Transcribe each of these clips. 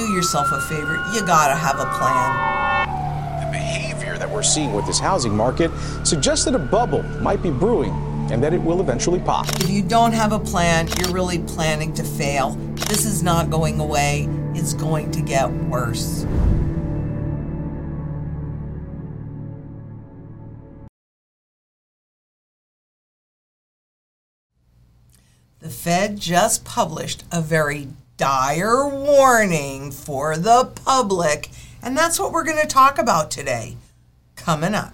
do yourself a favor. You gotta have a plan. The behavior that we're seeing with this housing market suggests that a bubble might be brewing and that it will eventually pop. If you don't have a plan, you're really planning to fail. This is not going away, it's going to get worse. The Fed just published a very dire warning for the public, and that's what we're going to talk about today. Coming up.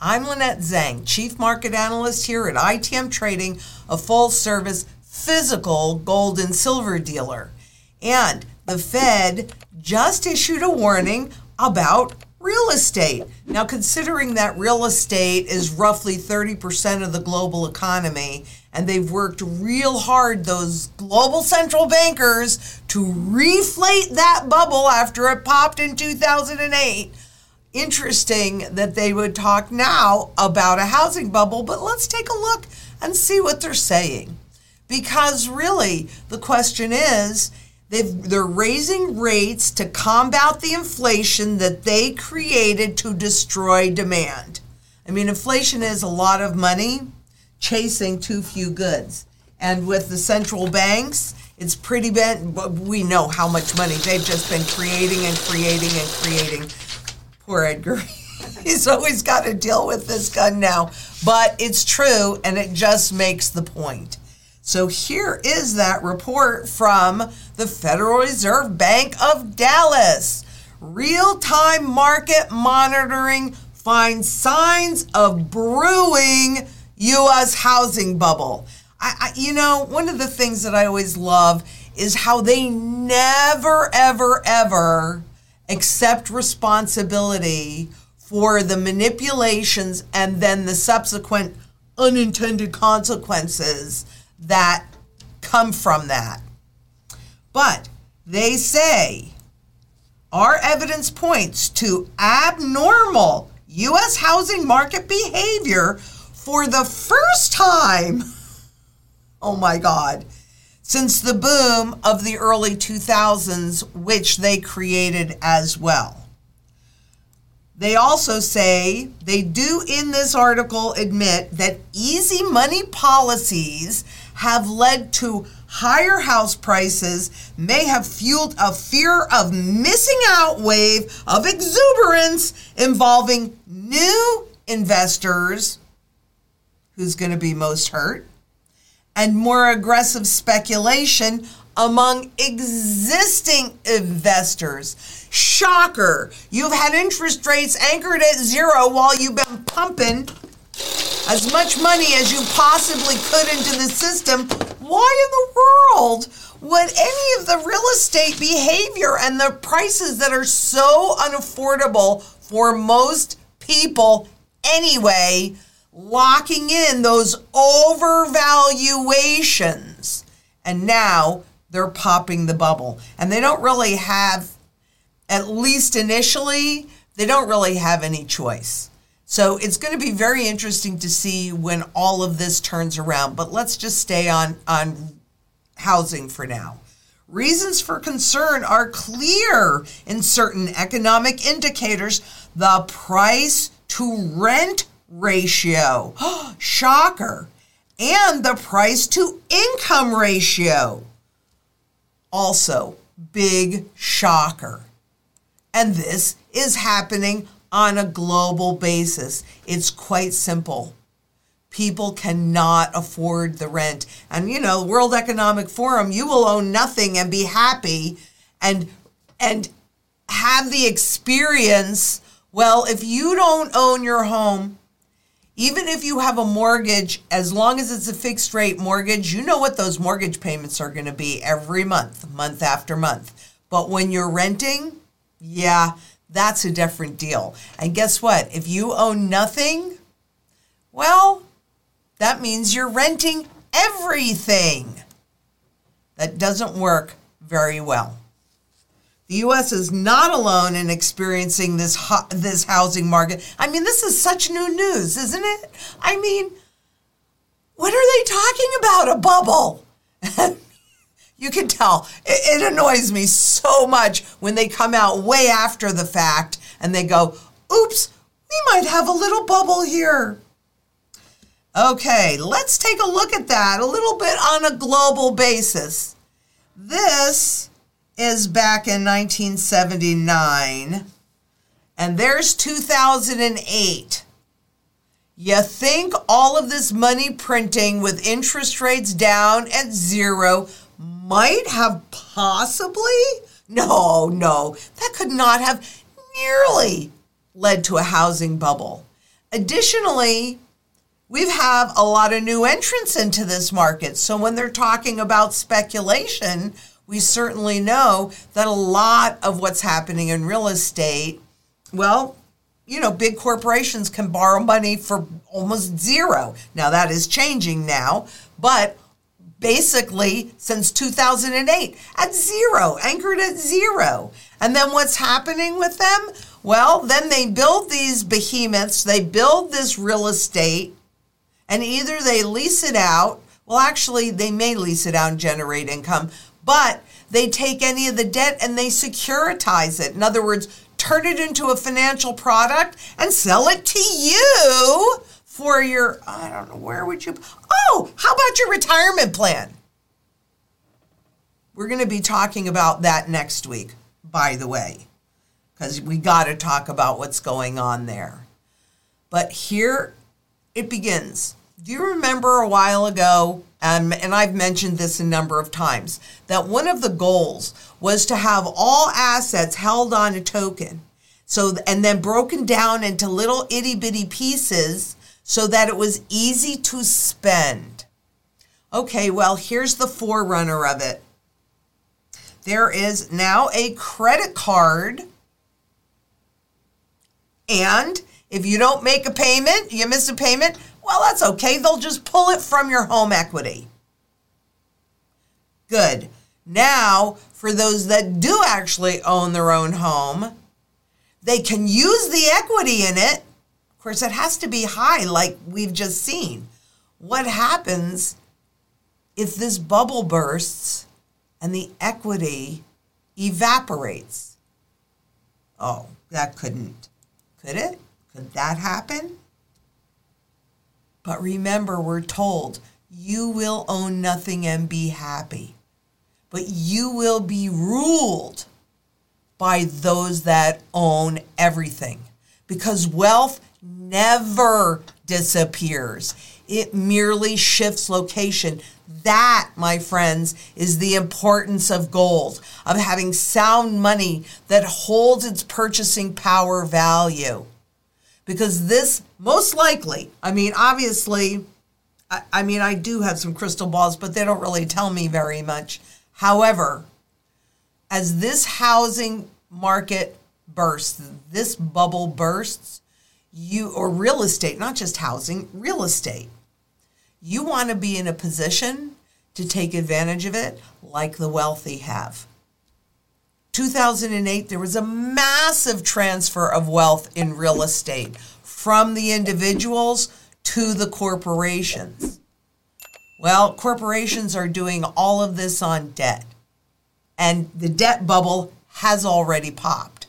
I'm Lynette Zang, Chief Market Analyst here at ITM Trading, a full service physical gold and silver dealer. And the Fed just issued a warning about real estate. Now, considering that real estate is roughly 30% of the global economy, and they've worked real hard, those global central bankers, to reflate that bubble after it popped in 2008 interesting that they would talk now about a housing bubble, but let's take a look and see what they're saying. Because really, the question is they're raising rates to combat the inflation that they created to destroy demand. I mean, inflation is a lot of money chasing too few goods. And with the central banks, it's pretty bad. We know how much money they've just been creating and creating and creating Poor Edgar. He's always got to deal with this gun now. But it's true, and it just makes the point. So here is that report from the Federal Reserve Bank of Dallas. Real time market monitoring finds signs of brewing U.S. housing bubble. I, I, you know, one of the things that I always love is how they never, ever, ever accept responsibility for the manipulations and then the subsequent unintended consequences that come from that. But they say our evidence points to abnormal U.S. housing market behavior for the first time. Oh my God since the boom of the early 2000s, which they created as well. They also say they do in this article admit that easy money policies have led to higher house prices, may have fueled a fear of missing out wave of exuberance involving new investors. Who's going to be most hurt? and more aggressive speculation among existing investors. Shocker. You've had interest rates anchored at zero while you've been pumping as much money as you possibly could into the system. Why in the world would any of the real estate behavior and the prices that are so unaffordable for most people anyway locking in those overvaluations. And now they're popping the bubble. And they don't really have, at least initially, they don't really have any choice. So it's going to be very interesting to see when all of this turns around. But let's just stay on, on housing for now. Reasons for concern are clear in certain economic indicators. The price to rent ratio. Shocker. And the price to income ratio. Also, big shocker. And this is happening on a global basis. It's quite simple. People cannot afford the rent. And you know, World Economic Forum, you will own nothing and be happy and and have the experience. Well, if you don't own your home, even if you have a mortgage, as long as it's a fixed rate mortgage, you know what those mortgage payments are going to be every month, month after month. But when you're renting, yeah, that's a different deal. And guess what? If you own nothing, well, that means you're renting everything. That doesn't work very well. The U.S. is not alone in experiencing this ho- this housing market. I mean, this is such new news, isn't it? I mean, what are they talking about? A bubble. you can tell it, it annoys me so much when they come out way after the fact and they go, "Oops, we might have a little bubble here." Okay, let's take a look at that a little bit on a global basis. This is back in 1979, and there's 2008. You think all of this money printing with interest rates down at zero might have possibly? No, no, that could not have nearly led to a housing bubble. Additionally, we've have a lot of new entrants into this market. So when they're talking about speculation, we certainly know that a lot of what's happening in real estate, well, you know, big corporations can borrow money for almost zero. Now that is changing now, but basically since 2008 at zero, anchored at zero. And then what's happening with them? Well, then they build these behemoths, they build this real estate, and either they lease it out. Well, actually, they may lease it out and generate income, but they take any of the debt and they securitize it. In other words, turn it into a financial product and sell it to you for your, I don't know, where would you? Oh, how about your retirement plan? We're going to be talking about that next week, by the way, because we got to talk about what's going on there. But here it begins. Do you remember a while ago, um, and I've mentioned this a number of times, that one of the goals was to have all assets held on a token, so and then broken down into little itty bitty pieces so that it was easy to spend. Okay, well, here's the forerunner of it. There is now a credit card, and if you don't make a payment, you miss a payment, well, that's okay. They'll just pull it from your home equity. Good. Now, for those that do actually own their own home, they can use the equity in it. Course, it has to be high, like we've just seen. What happens if this bubble bursts and the equity evaporates? Oh, that couldn't. Could it? Could that happen? But remember, we're told you will own nothing and be happy, but you will be ruled by those that own everything because wealth never disappears. It merely shifts location. That, my friends, is the importance of gold, of having sound money that holds its purchasing power value because this most likely, I mean, obviously, I, I, mean, I do have some crystal balls, but they don't really tell me very much. However, as this housing market bursts, this bubble bursts, you, or real estate, not just housing, real estate, you want to be in a position to take advantage of it like the wealthy have. 2008, there was a massive transfer of wealth in real estate from the individuals to the corporations. Well, corporations are doing all of this on debt, and the debt bubble has already popped.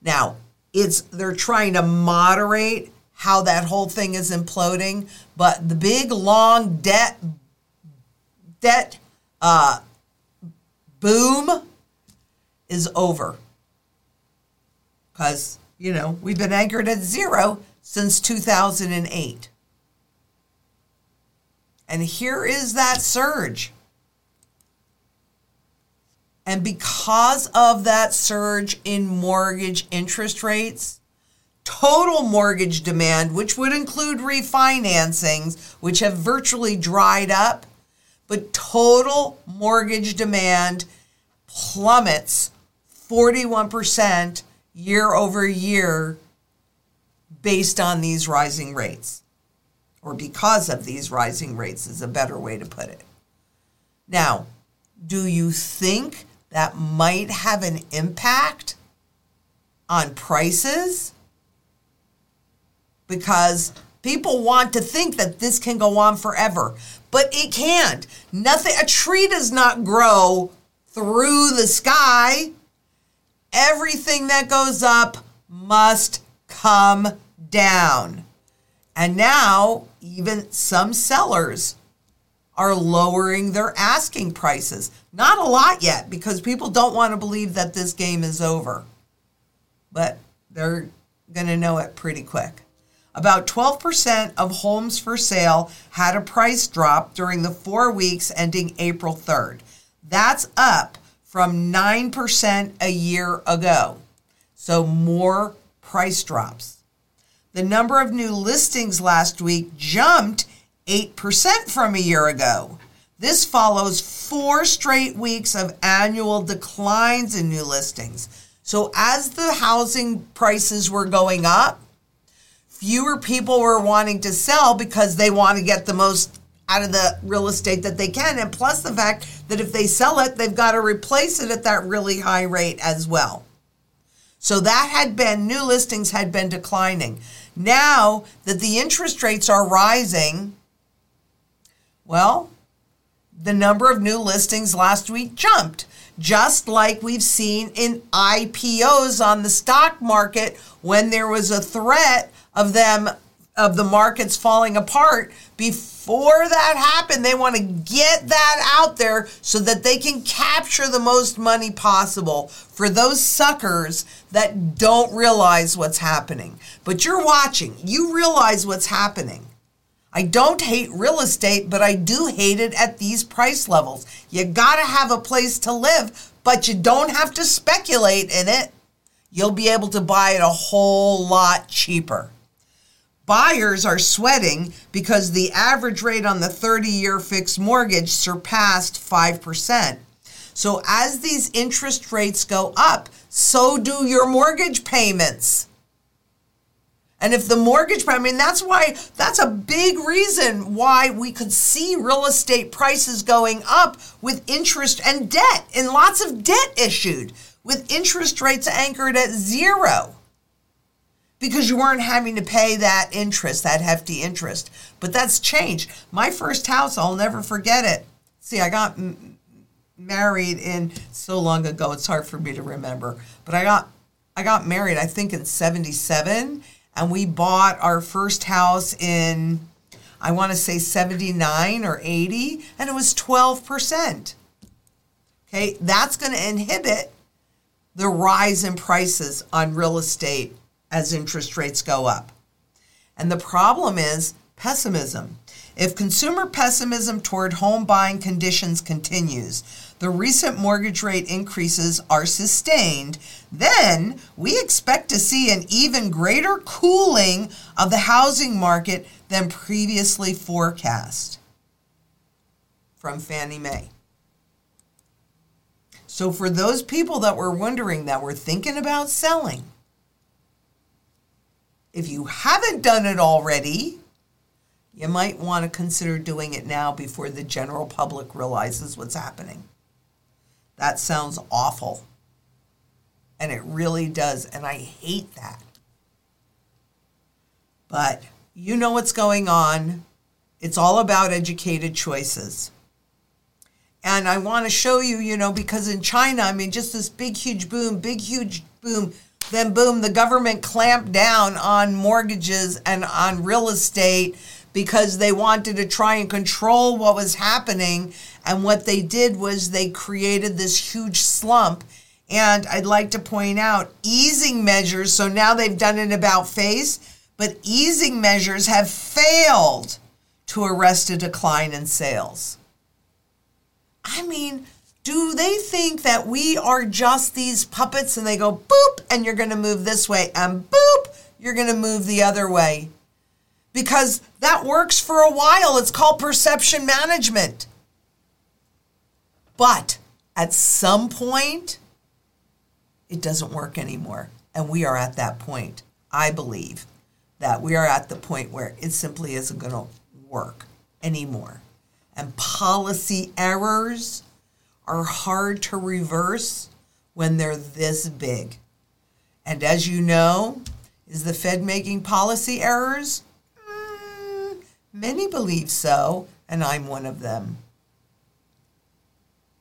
Now, it's they're trying to moderate how that whole thing is imploding, but the big long debt debt uh, boom is over. Because, you know, we've been anchored at zero since 2008. And here is that surge. And because of that surge in mortgage interest rates, total mortgage demand, which would include refinancings, which have virtually dried up, but total mortgage demand plummets 41% year over year based on these rising rates, or because of these rising rates, is a better way to put it. Now, do you think that might have an impact on prices because people want to think that this can go on forever, but it can't. Nothing a tree does not grow through the sky. Everything that goes up must come down. And now even some sellers are lowering their asking prices. Not a lot yet because people don't want to believe that this game is over. But they're going to know it pretty quick. About 12% of homes for sale had a price drop during the four weeks ending April 3rd. That's up from 9% a year ago. So more price drops. The number of new listings last week jumped 8% from a year ago. This follows four straight weeks of annual declines in new listings. So, as the housing prices were going up, fewer people were wanting to sell because they want to get the most out of the real estate that they can. And plus the fact that if they sell it, they've got to replace it at that really high rate as well. So that had been, new listings had been declining. Now that the interest rates are rising, well, the number of new listings last week jumped, just like we've seen in IPOs on the stock market when there was a threat of them of the markets falling apart. Before that happened they want to get that out there so that they can capture the most money possible for those suckers that don't realize what's happening. But you're watching. You realize what's happening I don't hate real estate, but I do hate it at these price levels. You got to have a place to live, but you don't have to speculate in it. You'll be able to buy it a whole lot cheaper. Buyers are sweating because the average rate on the 30 year fixed mortgage surpassed 5%. So, as these interest rates go up, so do your mortgage payments. And if the mortgage, I mean, that's why, that's a big reason why we could see real estate prices going up with interest and debt, and lots of debt issued with interest rates anchored at zero because you weren't having to pay that interest, that hefty interest. But that's changed. My first house, I'll never forget it. See, I got m- married in so long ago, it's hard for me to remember. But I got I got married, I think in 77, and we bought our first house in I want to say 79 or 80, and it was 12%. Okay, that's going to inhibit the rise in prices on real estate as interest rates go up. And the problem is pessimism. If consumer pessimism toward home buying conditions continues, the recent mortgage rate increases are sustained, then we expect to see an even greater cooling of the housing market than previously forecast. From Fannie Mae. So, for those people that were wondering that were thinking about selling, if you haven't done it already, you might want to consider doing it now before the general public realizes what's happening. That sounds awful. And it really does. And I hate that. But you know what's going on. It's all about educated choices. And I want to show you, you know, because in China, I mean, just this big, huge boom, big, huge boom then boom, the government clamped down on mortgages and on real estate because they wanted to try and control what was happening. And what they did was they created this huge slump. And I'd like to point out easing measures. So now they've done it about face, but easing measures have failed to arrest a decline in sales. I mean, do they think that we are just these puppets and they go boop and you're going to move this way and boop you're going to move the other way because that works for a while it's called perception management but at some point it doesn't work anymore and we are at that point i believe that we are at the point where it simply isn't going to work anymore and policy errors are hard to reverse when they're this big. And as you know, is the Fed making policy errors? Mm, many believe so, and I'm one of them.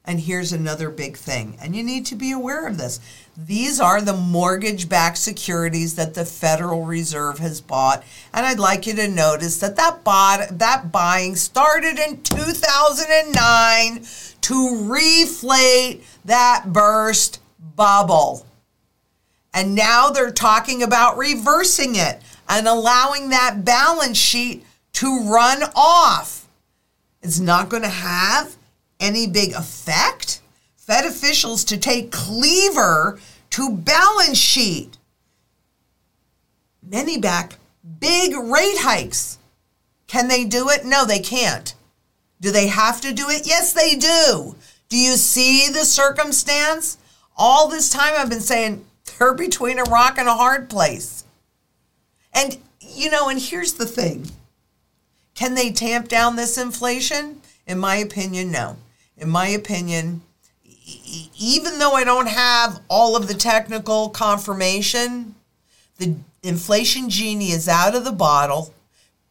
And here's another big thing, and you need to be aware of this. These are the mortgage backed securities that the Federal Reserve has bought. And I'd like you to notice that that, bought, that buying started in 2009 to reflate that burst bubble. And now they're talking about reversing it and allowing that balance sheet to run off. It's not going to have any big effect. Fed officials to take Cleaver to balance sheet. Many back big rate hikes. Can they do it? No, they can't. Do they have to do it? Yes, they do. Do you see the circumstance? All this time I've been saying they're between a rock and a hard place. And, you know, and here's the thing can they tamp down this inflation? In my opinion, no. In my opinion, even though I don't have all of the technical confirmation, the inflation genie is out of the bottle.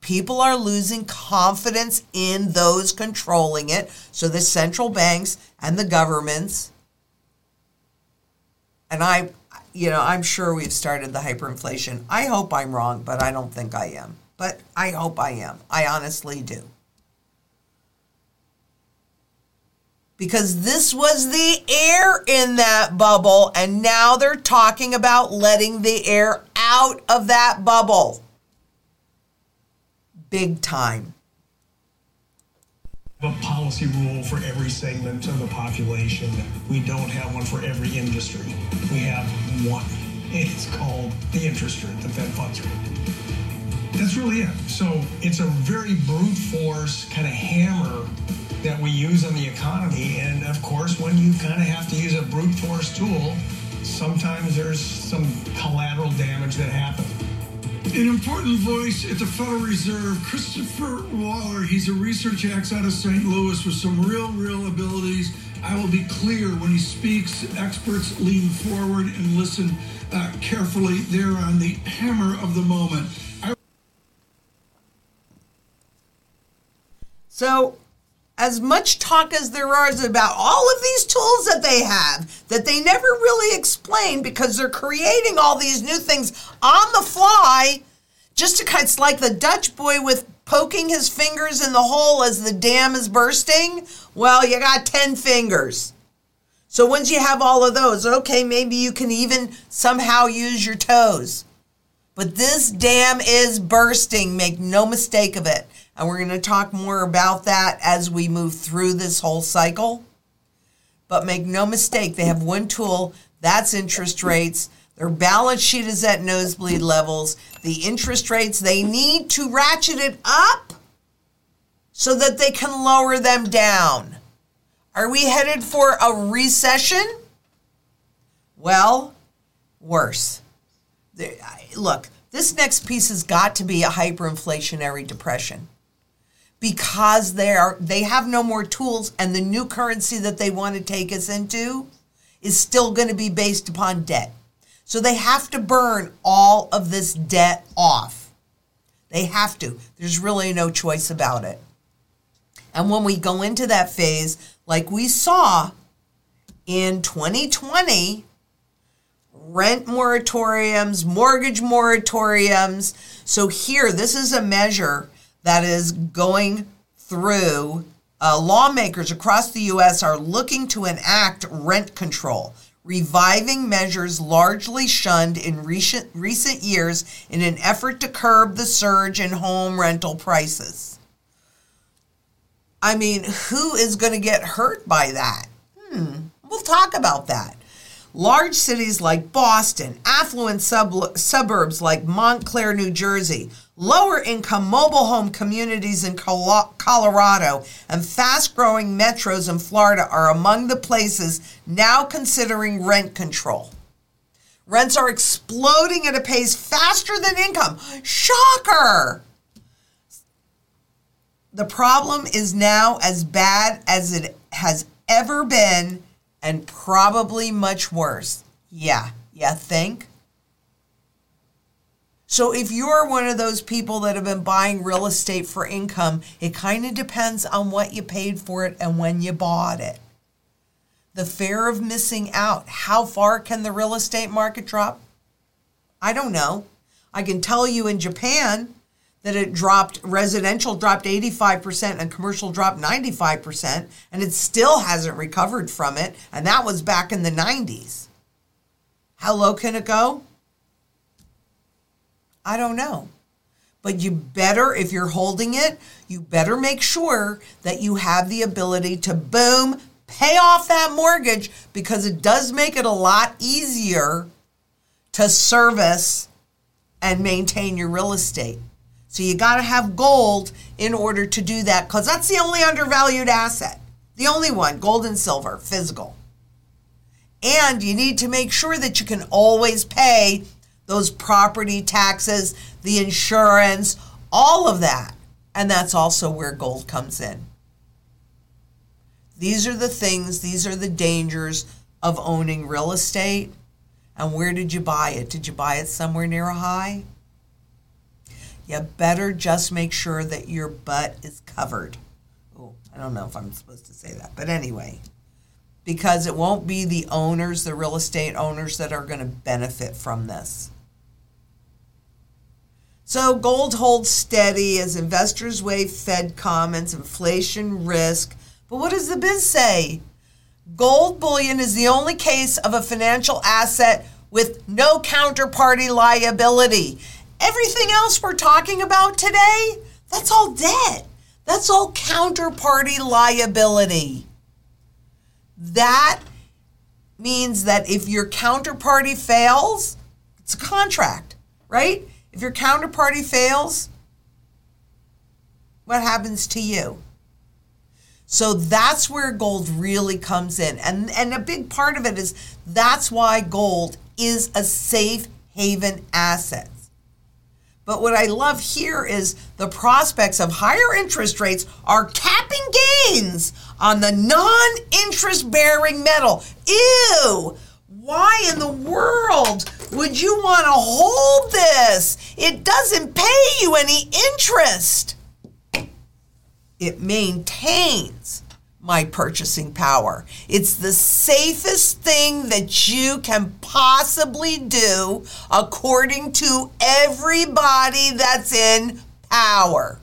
People are losing confidence in those controlling it. So the central banks and the governments. And I, you know, I'm sure we've started the hyperinflation. I hope I'm wrong, but I don't think I am. But I hope I am. I honestly do. Because this was the air in that bubble, and now they're talking about letting the air out of that bubble. Big time. A policy rule for every segment of the population. We don't have one for every industry. We have one. It's called the interest rate, the Fed funds rate. That's really it. So it's a very brute force kind of hammer that we use on the economy. And of course, when you kind of have to use a brute force tool, sometimes there's some collateral damage that happens. An important voice at the Federal Reserve, Christopher Waller. He's a research ex out of St. Louis with some real, real abilities. I will be clear when he speaks. Experts lean forward and listen uh, carefully. They're on the hammer of the moment. I- so, as much talk as there is about all of these tools that they have that they never really explain because they're creating all these new things on the fly just to kind of, it's like the Dutch boy with poking his fingers in the hole as the dam is bursting. Well, you got 10 fingers. So once you have all of those, okay, maybe you can even somehow use your toes. But this dam is bursting, make no mistake of it. And we're going to talk more about that as we move through this whole cycle. But make no mistake, they have one tool that's interest rates. Their balance sheet is at nosebleed levels. The interest rates, they need to ratchet it up so that they can lower them down. Are we headed for a recession? Well, worse. Look, this next piece has got to be a hyperinflationary depression because they are they have no more tools and the new currency that they want to take us into is still going to be based upon debt. So they have to burn all of this debt off. They have to. There's really no choice about it. And when we go into that phase, like we saw in 2020, rent moratoriums, mortgage moratoriums. So here, this is a measure that is going through. Uh, lawmakers across the U.S. are looking to enact rent control, reviving measures largely shunned in recent, recent years in an effort to curb the surge in home rental prices. I mean, who is going to get hurt by that? Hmm, we'll talk about that. Large cities like Boston, affluent sub- suburbs like Montclair, New Jersey, lower income mobile home communities in Colorado, and fast growing metros in Florida are among the places now considering rent control. Rents are exploding at a pace faster than income. Shocker! The problem is now as bad as it has ever been and probably much worse. Yeah, yeah, think? So if you're one of those people that have been buying real estate for income, it kind of depends on what you paid for it and when you bought it. The fear of missing out. How far can the real estate market drop? I don't know. I can tell you in Japan that it dropped, residential dropped 85% and commercial dropped 95%, and it still hasn't recovered from it. And that was back in the 90s. How low can it go? I don't know. But you better, if you're holding it, you better make sure that you have the ability to boom, pay off that mortgage because it does make it a lot easier to service and maintain your real estate. So you got to have gold in order to do that because that's the only undervalued asset. The only one, gold and silver, physical. And you need to make sure that you can always pay those property taxes, the insurance, all of that. And that's also where gold comes in. These are the things, these are the dangers of owning real estate. And where did you buy it? Did you buy it somewhere near a high? You better just make sure that your butt is covered. Oh, I don't know if I'm supposed to say that, but anyway, because it won't be the owners, the real estate owners, that are going to benefit from this. So gold holds steady as investors weigh Fed comments, inflation risk. But what does the biz say? Gold bullion is the only case of a financial asset with no counterparty liability. Everything else we're talking about today, that's all debt. That's all counterparty liability. That means that if your counterparty fails, it's a contract, right? If your counterparty fails, what happens to you? So that's where gold really comes in. And, and a big part of it is that's why gold is a safe haven asset. But what I love here is the prospects of higher interest rates are capping gains on the non interest bearing metal. Ew! Why in the world would you want to hold this? It doesn't pay you any interest. It maintains my purchasing power. It's the safest thing that you can possibly do according to everybody that's in power.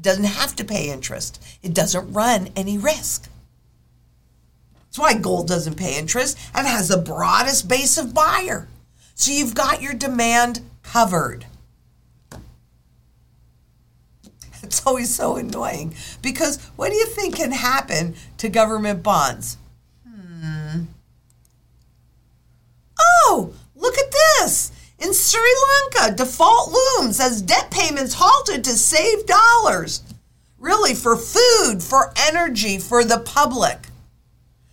It doesn't have to pay interest, it doesn't run any risk. That's why gold doesn't pay interest and has the broadest base of buyer. So you've got your demand covered. It's always so annoying because what do you think can happen to government bonds? Hmm. Oh, look at this. In Sri Lanka, default looms as debt payments halted to save dollars. Really, for food, for energy, for the public.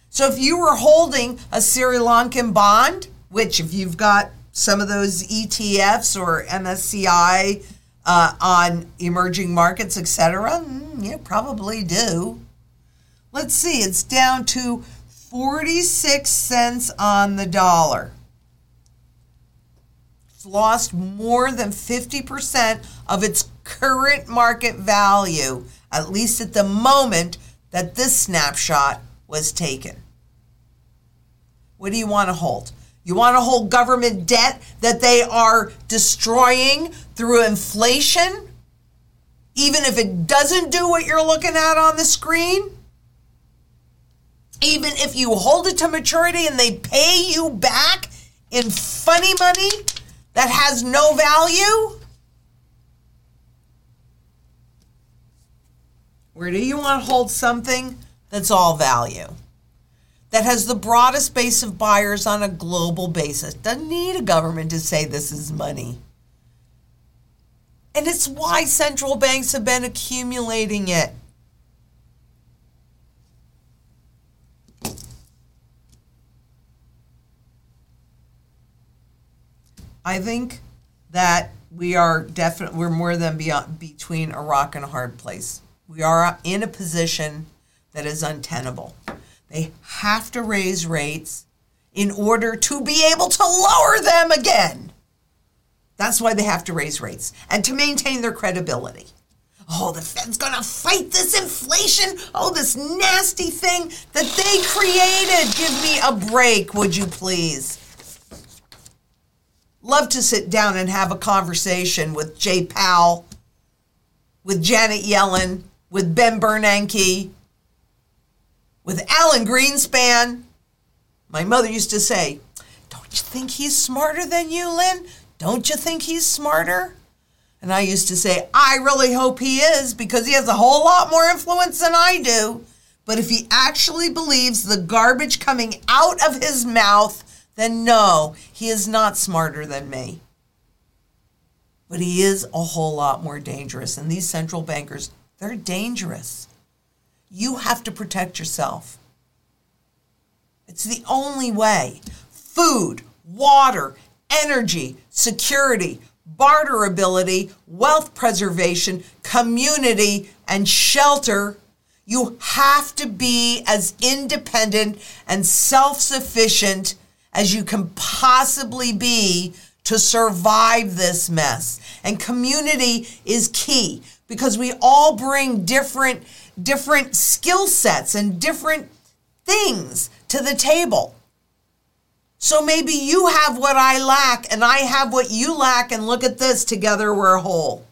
So if you were holding a Sri Lankan bond, which if you've got some of those ETFs or MSCI uh, on emerging markets, etc., mm, you probably do. Let's see, it's down to 46 cents on the dollar. Lost more than 50% of its current market value, at least at the moment that this snapshot was taken. What do you want to hold? You want to hold government debt that they are destroying through inflation, even if it doesn't do what you're looking at on the screen? Even if you hold it to maturity and they pay you back in funny money that has no value? Where do you want to hold something that's all value? that has the broadest base of buyers on a global basis. Doesn't need a government to say this is money. And it's why central banks have been accumulating it. I think that we are definitely we're more than beyond between a rock and a hard place. We are in a position that is untenable. They have to raise rates in order to be able to lower them again. That's why they have to raise rates and to maintain their credibility. Oh, the Fed's gonna fight this inflation. Oh, this nasty thing that they created. Give me a break, would you please? Love to sit down and have a conversation with Jay Powell, with Janet Yellen, with Ben Bernanke, with Alan Greenspan. My mother used to say, Don't you think he's smarter than you, Lynn? Don't you think he's smarter? And I used to say, I really hope he is because he has a whole lot more influence than I do. But if he actually believes the garbage coming out of his mouth, then no, he is not smarter than me. But he is a whole lot more dangerous. And these central bankers, they're dangerous. You have to protect yourself. It's the only way. Food, water, energy, security, barterability, wealth preservation, community, and shelter. You have to be as independent and self sufficient as you can possibly be to survive this mess. And community is key because we all bring different different skill sets and different things to the table. So maybe you have what I lack and I have what you lack, and look at this together we're whole.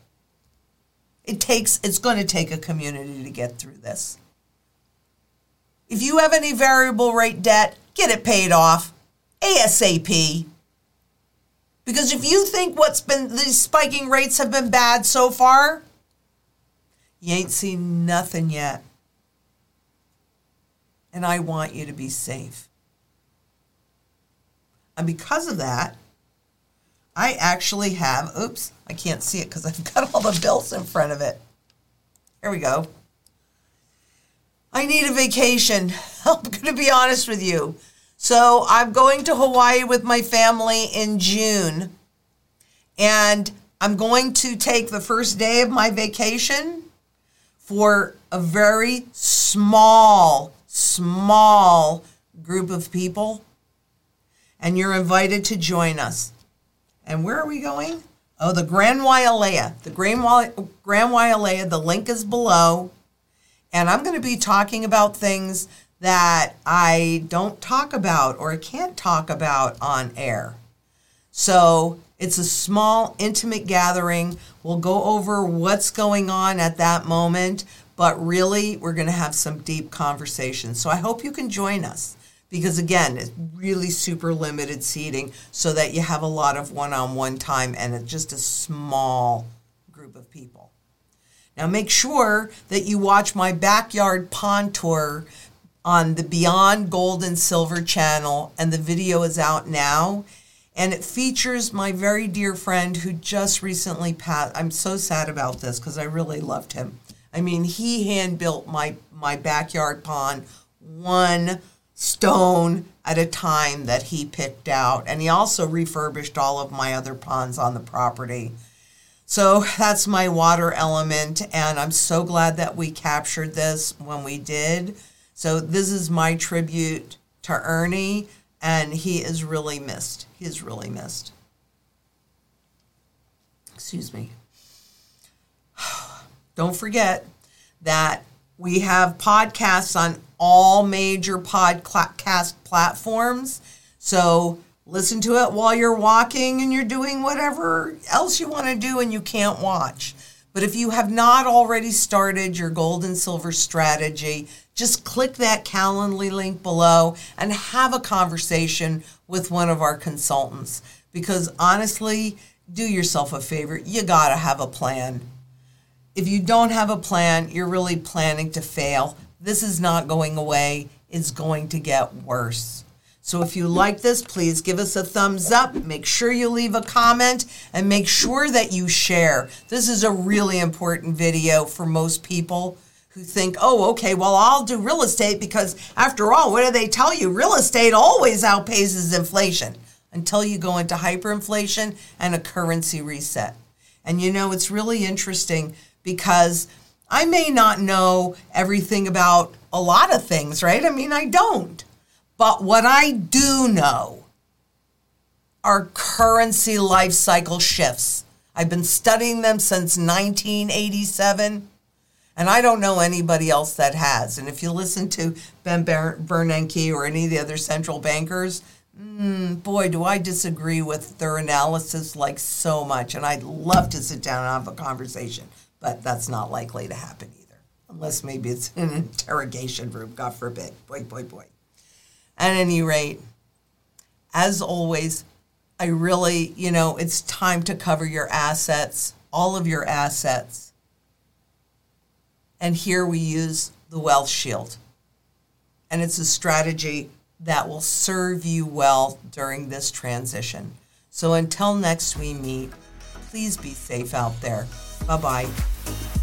It takes, it's going to take a community to get through this. If you have any variable rate debt, get it paid off ASAP. Because if you think what's been, these spiking rates have been bad so far, you ain't seen nothing yet. And I want you to be safe. And because of that, I actually have, oops, I can't see it because I've got all the bills in front of it. Here we go. I need a vacation. I'm going to be honest with you. So I'm going to Hawaii with my family in June. And I'm going to take the first day of my vacation for a very small, small group of people and you're invited to join us. And where are we going? Oh, the Grand Wailea. The Grand, Grand Wailea, the link is below. And I'm going to be talking about things that I don't talk about or can't talk about on air. So it's a small, intimate gathering. We'll go over what's going on at that moment, but really, we're going to have some deep conversations. So I hope you can join us because again it's really super limited seating so that you have a lot of one-on-one time and it's just a small group of people now make sure that you watch my backyard pond tour on the beyond gold and silver channel and the video is out now and it features my very dear friend who just recently passed i'm so sad about this because i really loved him i mean he hand built my my backyard pond one stone at a time that he picked out. And he also refurbished all of my other ponds on the property. So that's my water element. And I'm so glad that we captured this when we did. So this is my tribute to Ernie. And he is really missed. He is really missed. Excuse me. Don't forget that we have podcasts on all major podcast platforms. So listen to it while you're walking and you're doing whatever else you want to do and you can't watch. But if you have not already started your gold and silver strategy, just click that Calendly link below and have a conversation with one of our consultants. Because honestly, do yourself a favor. You got to have a plan. If you don't have a plan, you're really planning to fail. This is not going away, it's going to get worse. So if you like this, please give us a thumbs up. Make sure you leave a comment and make sure that you share. This is a really important video for most people who think, oh, okay, well, I'll do real estate because after all, what do they tell you? Real estate always outpaces inflation until you go into hyperinflation and a currency reset. And you know, it's really interesting because I may not know everything about a lot of things, right? I mean, I don't. But what I do know are currency life cycle shifts. I've been studying them since 1987, and I don't know anybody else that has. And if you listen to Ben Bernanke or any of the other central bankers, mm, boy, do I disagree with their analysis like so much. And I'd love to sit down and have a conversation, but that's not likely to happen either, unless maybe it's an interrogation room, God forbid. Boy, boy, boy. At any rate, as always, I really, you know, it's time to cover your assets, all of your assets. And here we use the Wealth Shield. And it's a strategy that will serve you well during this transition. So until next we meet, please be safe out there. Bye bye.